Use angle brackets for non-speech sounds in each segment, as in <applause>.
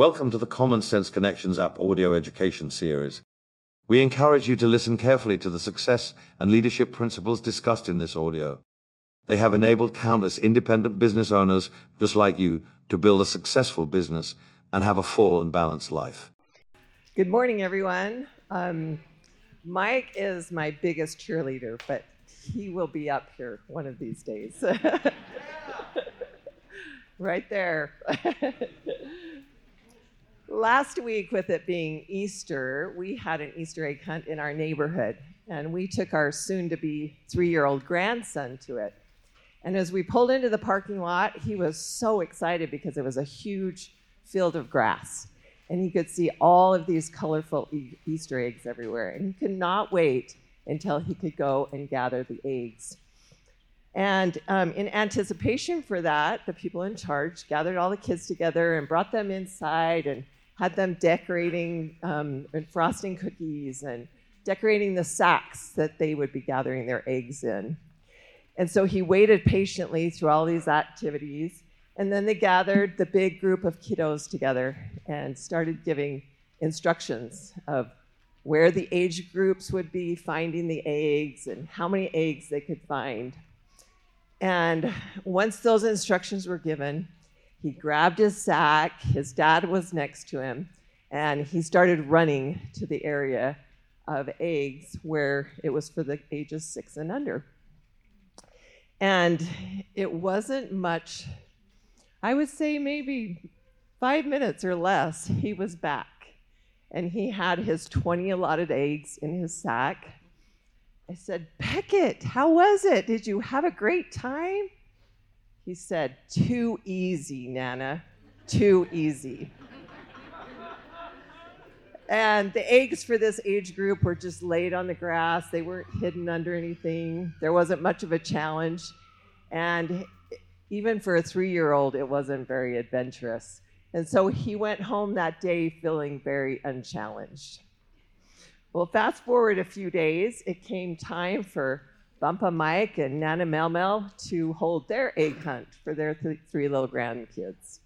Welcome to the Common Sense Connections app audio education series. We encourage you to listen carefully to the success and leadership principles discussed in this audio. They have enabled countless independent business owners just like you to build a successful business and have a full and balanced life. Good morning, everyone. Um, Mike is my biggest cheerleader, but he will be up here one of these days. <laughs> right there. <laughs> Last week, with it being Easter, we had an Easter egg hunt in our neighborhood, and we took our soon to be three year old grandson to it. And as we pulled into the parking lot, he was so excited because it was a huge field of grass. And he could see all of these colorful e- Easter eggs everywhere. And he could not wait until he could go and gather the eggs. And um, in anticipation for that, the people in charge gathered all the kids together and brought them inside and had them decorating um, and frosting cookies and decorating the sacks that they would be gathering their eggs in. And so he waited patiently through all these activities. And then they gathered the big group of kiddos together and started giving instructions of where the age groups would be finding the eggs and how many eggs they could find. And once those instructions were given, he grabbed his sack, his dad was next to him, and he started running to the area of eggs where it was for the ages six and under. And it wasn't much, I would say maybe five minutes or less, he was back. And he had his 20 allotted eggs in his sack. I said, Beckett, how was it? Did you have a great time? He said, Too easy, Nana. Too easy. and the eggs for this age group were just laid on the grass. They weren't hidden under anything. There wasn't much of a challenge. And even for a three year old, it wasn't very adventurous. And so he went home that day feeling very unchallenged. Well, fast forward a few days, it came time for Bumpa Mike and Nana Melmel to hold their egg hunt for their th- three little grandkids.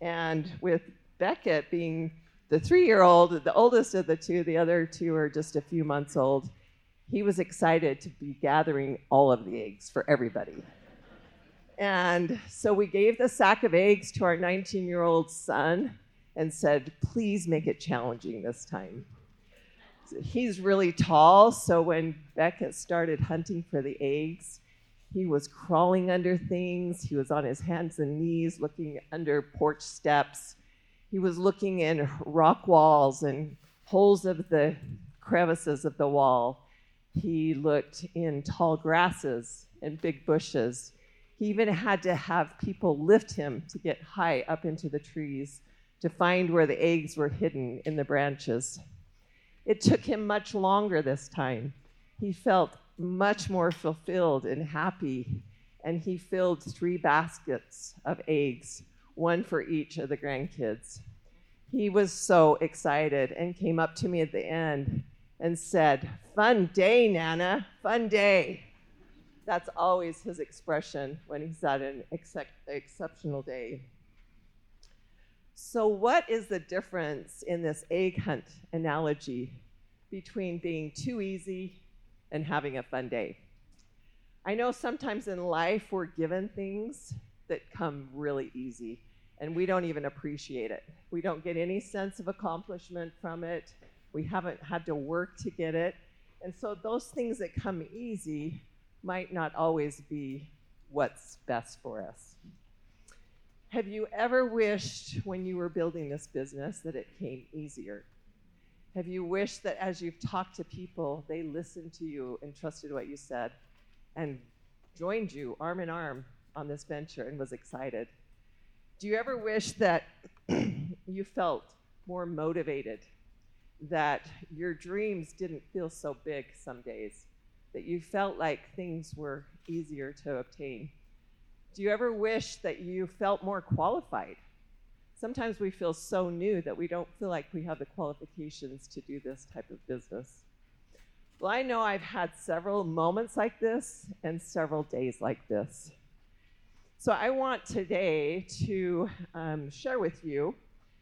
And with Beckett being the three year old, the oldest of the two, the other two are just a few months old, he was excited to be gathering all of the eggs for everybody. And so we gave the sack of eggs to our 19 year old son and said, please make it challenging this time he's really tall, so when Beckett started hunting for the eggs, he was crawling under things. He was on his hands and knees looking under porch steps. He was looking in rock walls and holes of the crevices of the wall. He looked in tall grasses and big bushes. He even had to have people lift him to get high up into the trees to find where the eggs were hidden in the branches. It took him much longer this time. He felt much more fulfilled and happy, and he filled three baskets of eggs, one for each of the grandkids. He was so excited and came up to me at the end and said, Fun day, Nana, fun day. That's always his expression when he's at an exceptional day. So, what is the difference in this egg hunt analogy between being too easy and having a fun day? I know sometimes in life we're given things that come really easy and we don't even appreciate it. We don't get any sense of accomplishment from it. We haven't had to work to get it. And so those things that come easy might not always be what's best for us. Have you ever wished when you were building this business that it came easier? Have you wished that as you've talked to people, they listened to you and trusted what you said and joined you arm in arm on this venture and was excited? Do you ever wish that <clears throat> you felt more motivated, that your dreams didn't feel so big some days, that you felt like things were easier to obtain? Do you ever wish that you felt more qualified? Sometimes we feel so new that we don't feel like we have the qualifications to do this type of business. Well, I know I've had several moments like this and several days like this. So I want today to um, share with you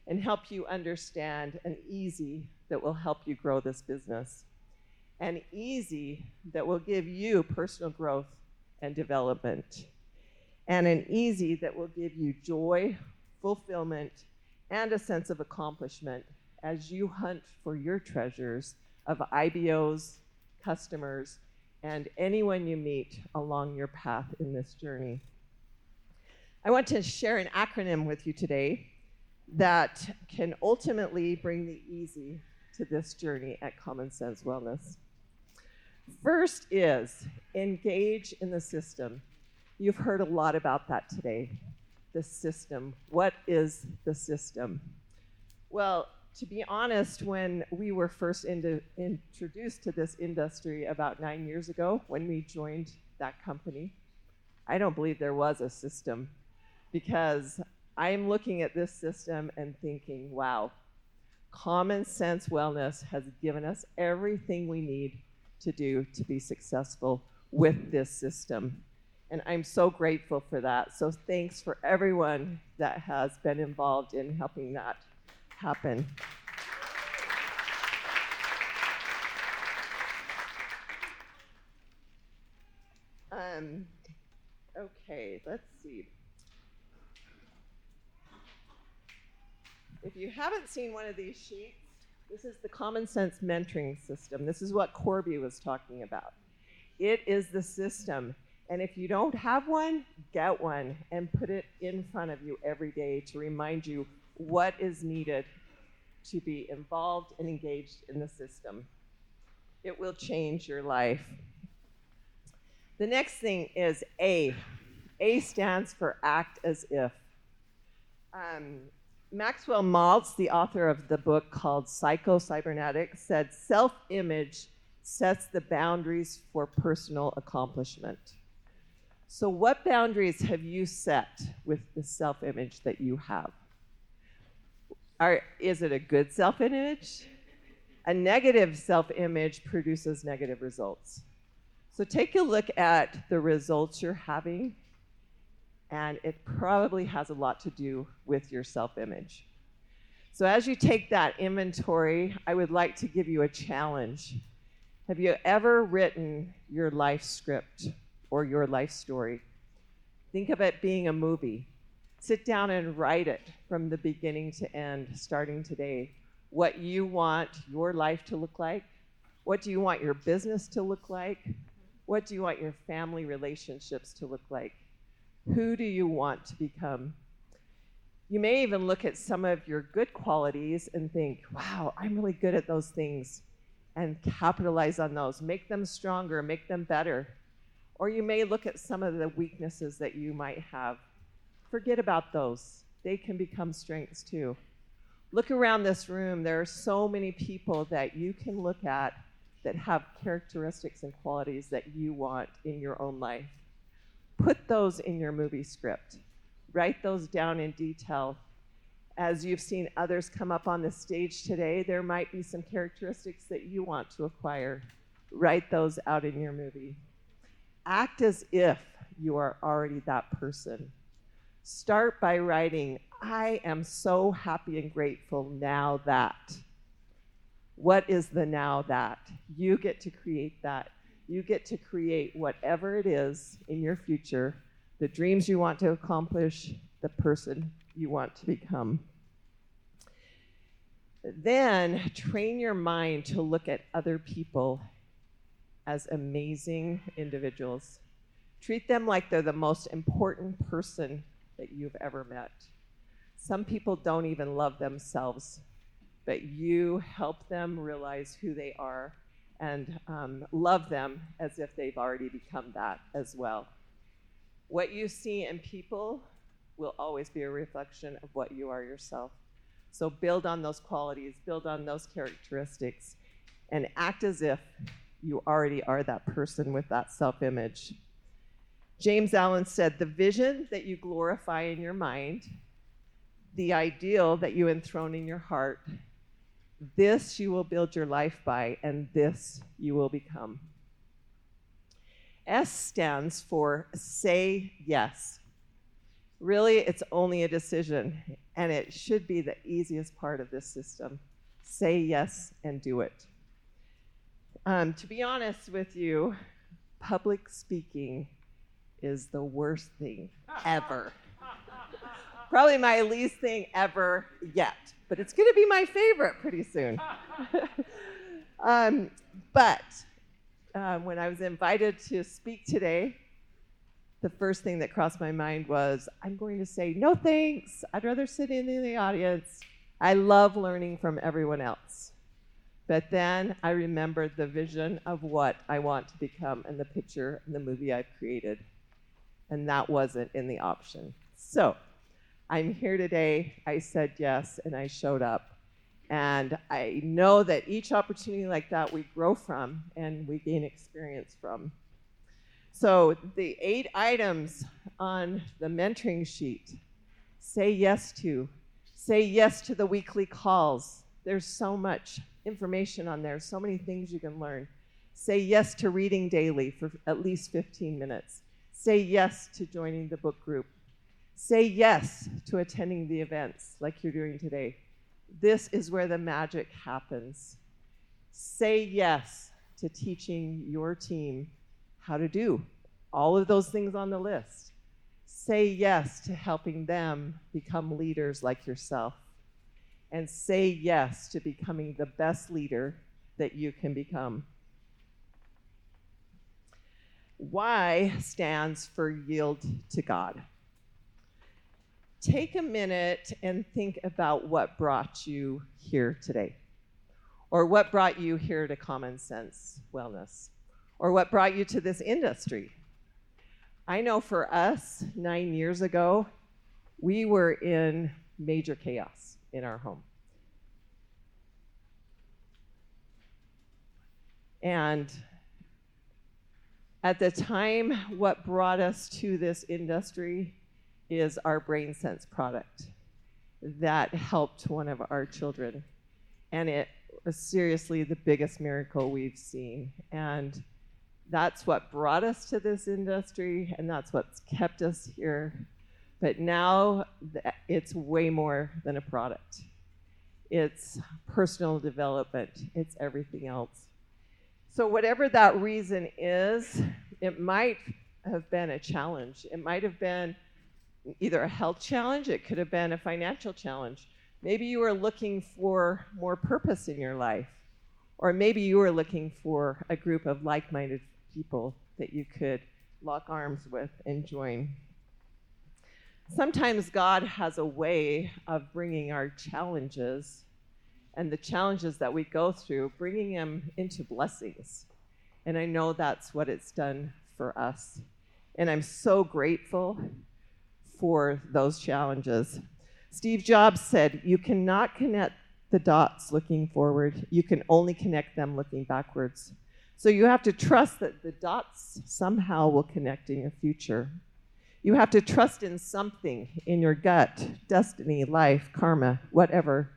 and help you understand an easy that will help you grow this business. An easy that will give you personal growth and development. And an easy that will give you joy, fulfillment, and a sense of accomplishment as you hunt for your treasures of IBOs, customers, and anyone you meet along your path in this journey. I want to share an acronym with you today that can ultimately bring the easy to this journey at Common Sense Wellness. First is engage in the system. You've heard a lot about that today. The system. What is the system? Well, to be honest, when we were first into, introduced to this industry about nine years ago, when we joined that company, I don't believe there was a system because I'm looking at this system and thinking, wow, common sense wellness has given us everything we need to do to be successful with this system. And I'm so grateful for that. So thanks for everyone that has been involved in helping that happen. Um, okay, let's see. If you haven't seen one of these sheets, this is the common sense mentoring system. This is what Corby was talking about. It is the system. And if you don't have one, get one and put it in front of you every day to remind you what is needed to be involved and engaged in the system. It will change your life. The next thing is A. A stands for act as if. Um, Maxwell Maltz, the author of the book called Psycho Cybernetics, said self image sets the boundaries for personal accomplishment. So, what boundaries have you set with the self image that you have? Are, is it a good self image? A negative self image produces negative results. So take a look at the results you're having, and it probably has a lot to do with your self image. So as you take that inventory, I would like to give you a challenge. Have you ever written your life script or your life story? Think of it being a movie. Sit down and write it from the beginning to end, starting today. What you want your life to look like. What do you want your business to look like? What do you want your family relationships to look like? Who do you want to become? You may even look at some of your good qualities and think, wow, I'm really good at those things, and capitalize on those. Make them stronger, make them better. Or you may look at some of the weaknesses that you might have Forget about those. They can become strengths too. Look around this room. There are so many people that you can look at that have characteristics and qualities that you want in your own life. Put those in your movie script. Write those down in detail. As you've seen others come up on the stage today, there might be some characteristics that you want to acquire. Write those out in your movie. Act as if you are already that person. Start by writing, I am so happy and grateful now that. What is the now that? You get to create that. You get to create whatever it is in your future, the dreams you want to accomplish, the person you want to become. Then train your mind to look at other people as amazing individuals. Treat them like they're the most important person that you've ever met. Some people don't even love themselves, but you help them realize who they are and um, love them as if they've already become that as well. What you see in people will always be a reflection of what you are yourself. So build on those qualities, build on those characteristics, and act as if you already are that person with that self image. James Allen said, The vision that you glorify in your mind, the ideal that you enthrone in your heart, this you will build your life by, and this you will become. S stands for say yes. Really, it's only a decision, and it should be the easiest part of this system. Say yes and do it. Um, to be honest with you, public speaking is the worst thing ever. Probably my least thing ever yet, but it's going to be my favorite pretty soon. <laughs> um, but um, when I was invited to speak today, the first thing that crossed my mind was I'm going to say, no thanks. I'd rather sit in the audience. I love learning from everyone else. But then I remembered the vision of what I want to become and the picture and the movie I've created. And that wasn't in the option. So I'm here today. I said yes and I showed up. And I know that each opportunity like that we grow from and we gain experience from. So the eight items on the mentoring sheet say yes to. Say yes to the weekly calls. There's so much information on there, so many things you can learn. Say yes to reading daily for at least 15 minutes. Say yes to joining the book group. Say yes to attending the events like you're doing today. This is where the magic happens. Say yes to teaching your team how to do all of those things on the list. Say yes to helping them become leaders like yourself. And say yes to becoming the best leader that you can become. Y stands for yield to God. Take a minute and think about what brought you here today, or what brought you here to Common Sense Wellness, or what brought you to this industry. I know for us, nine years ago, we were in major chaos in our home. And at the time, what brought us to this industry is our BrainSense product that helped one of our children. And it was seriously the biggest miracle we've seen. And that's what brought us to this industry, and that's what's kept us here. But now it's way more than a product. It's personal development, it's everything else. So, whatever that reason is, it might have been a challenge. It might have been either a health challenge, it could have been a financial challenge. Maybe you were looking for more purpose in your life, or maybe you were looking for a group of like minded people that you could lock arms with and join. Sometimes God has a way of bringing our challenges and the challenges that we go through, bringing them into blessings. And I know that's what it's done for us. And I'm so grateful for those challenges. Steve Jobs said, You cannot connect the dots looking forward, you can only connect them looking backwards. So you have to trust that the dots somehow will connect in your future. You have to trust in something in your gut, destiny, life, karma, whatever.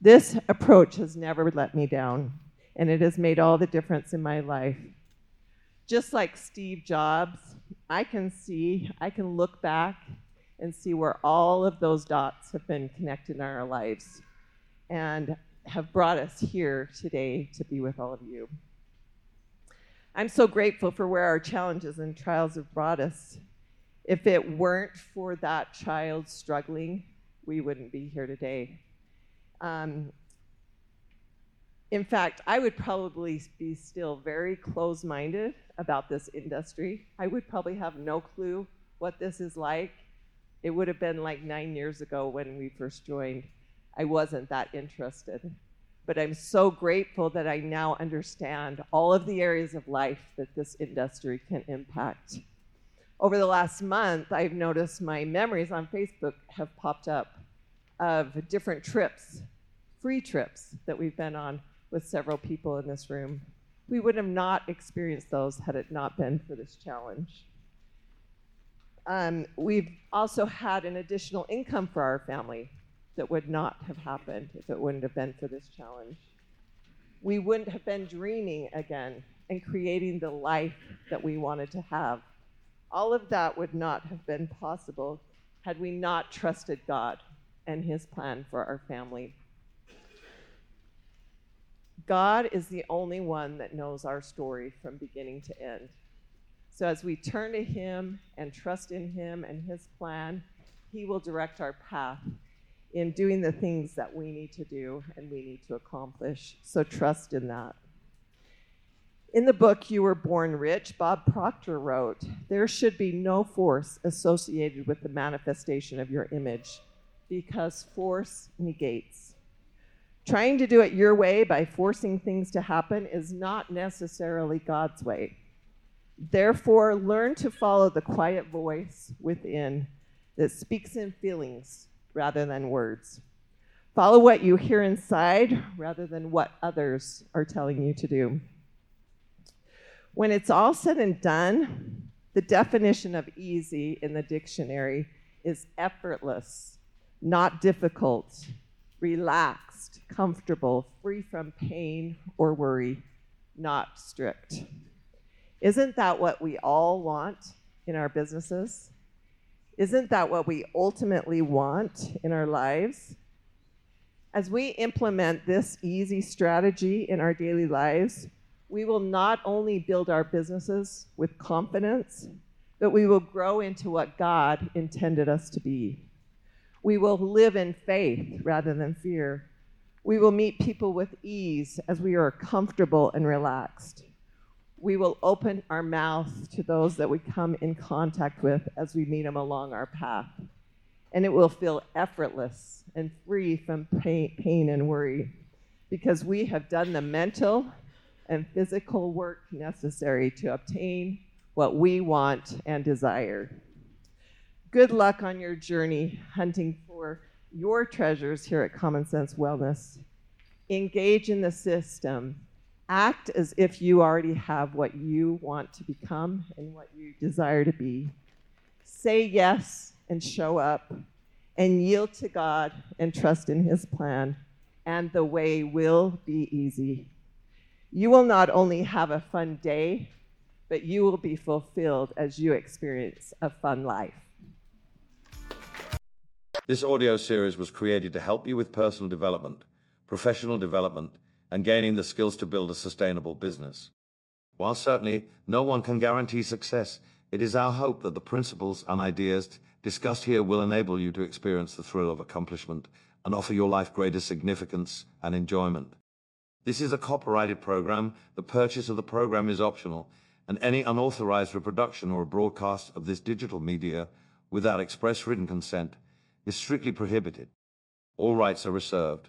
This approach has never let me down, and it has made all the difference in my life. Just like Steve Jobs, I can see, I can look back and see where all of those dots have been connected in our lives and have brought us here today to be with all of you. I'm so grateful for where our challenges and trials have brought us. If it weren't for that child struggling, we wouldn't be here today. Um, in fact, I would probably be still very close minded about this industry. I would probably have no clue what this is like. It would have been like nine years ago when we first joined. I wasn't that interested but I'm so grateful that I now understand all of the areas of life that this industry can impact. Over the last month, I've noticed my memories on Facebook have popped up of different trips, free trips that we've been on with several people in this room. We would have not experienced those had it not been for this challenge. Um, we've also had an additional income for our family that would not have happened if it wouldn't have been for this challenge. We wouldn't have been dreaming again and creating the life that we wanted to have. All of that would not have been possible had we not trusted God and His plan for our family. God is the only one that knows our story from beginning to end. So as we turn to Him and trust in Him and His plan, He will direct our path in doing the things that we need to do and we need to accomplish. So trust in that. In the book You Were Born Rich, Bob Proctor wrote, There should be no force associated with the manifestation of your image because force negates. Trying to do it your way by forcing things to happen is not necessarily God's way. Therefore, learn to follow the quiet voice within that speaks in feelings rather than words. Follow what you hear inside rather than what others are telling you to do. When it's all said and done, the definition of easy in the dictionary is effortless, not difficult, relaxed, comfortable, free from pain or worry, not strict. Isn't that what we all want in our businesses? Isn't that what we ultimately want in our lives? As we implement this easy strategy in our daily lives, we will not only build our businesses with confidence, but we will grow into what God intended us to be. We will live in faith rather than fear. We will meet people with ease as we are comfortable and relaxed. We will open our mouth to those that we come in contact with as we meet them along our path. And it will feel effortless and free from pain and worry because we have done the mental and physical work necessary to obtain what we want and desire. Good luck on your journey hunting for your treasures here at Common Sense Wellness. Engage in the system. Act as if you already have what you want to become and what you desire to be. Say yes and show up and yield to God and trust in His plan, and the way will be easy. You will not only have a fun day, but you will be fulfilled as you experience a fun life. This audio series was created to help you with personal development, professional development, and gaining the skills to build a sustainable business. While certainly no one can guarantee success, it is our hope that the principles and ideas discussed here will enable you to experience the thrill of accomplishment and offer your life greater significance and enjoyment. This is a copyrighted program. The purchase of the program is optional, and any unauthorized reproduction or broadcast of this digital media without express written consent is strictly prohibited. All rights are reserved.